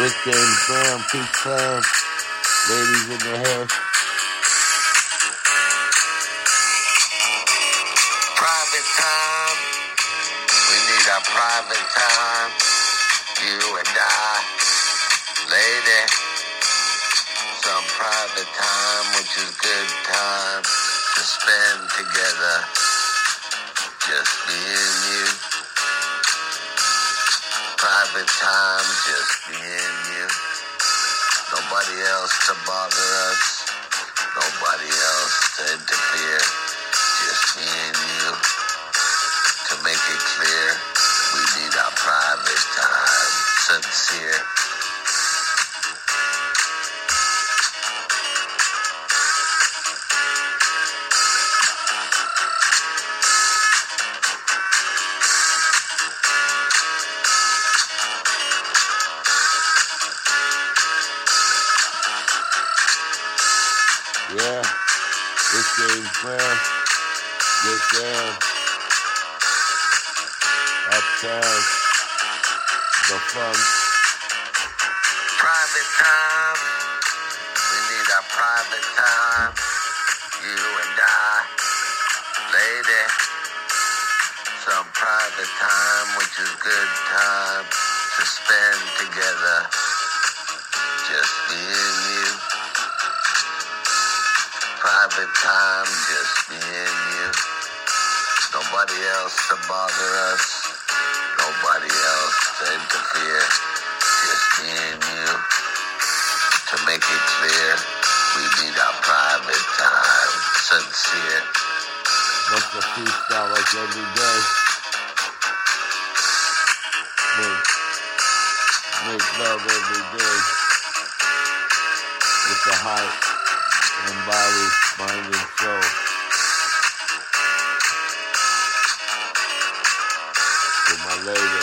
Rich them Brown, Pete Clown, ladies in the house. Private time. We need our private time. You and I. Lady. Some private time, which is good time to spend together. Private time, just me and you. Nobody else to bother us. Nobody else to interfere. Yeah, Rich James Brown, get down, uptown, the funk. Private time. We need our private time. You and I. Lady. Some private time, which is good time to spend together. Just me time, just me and you. Nobody else to bother us. Nobody else to interfere. Just me and you. To make it clear, we need our private time. Sincere. What's the freestyle like every day? Make, make love every day. With the heart and body, mind, and soul. To my lady.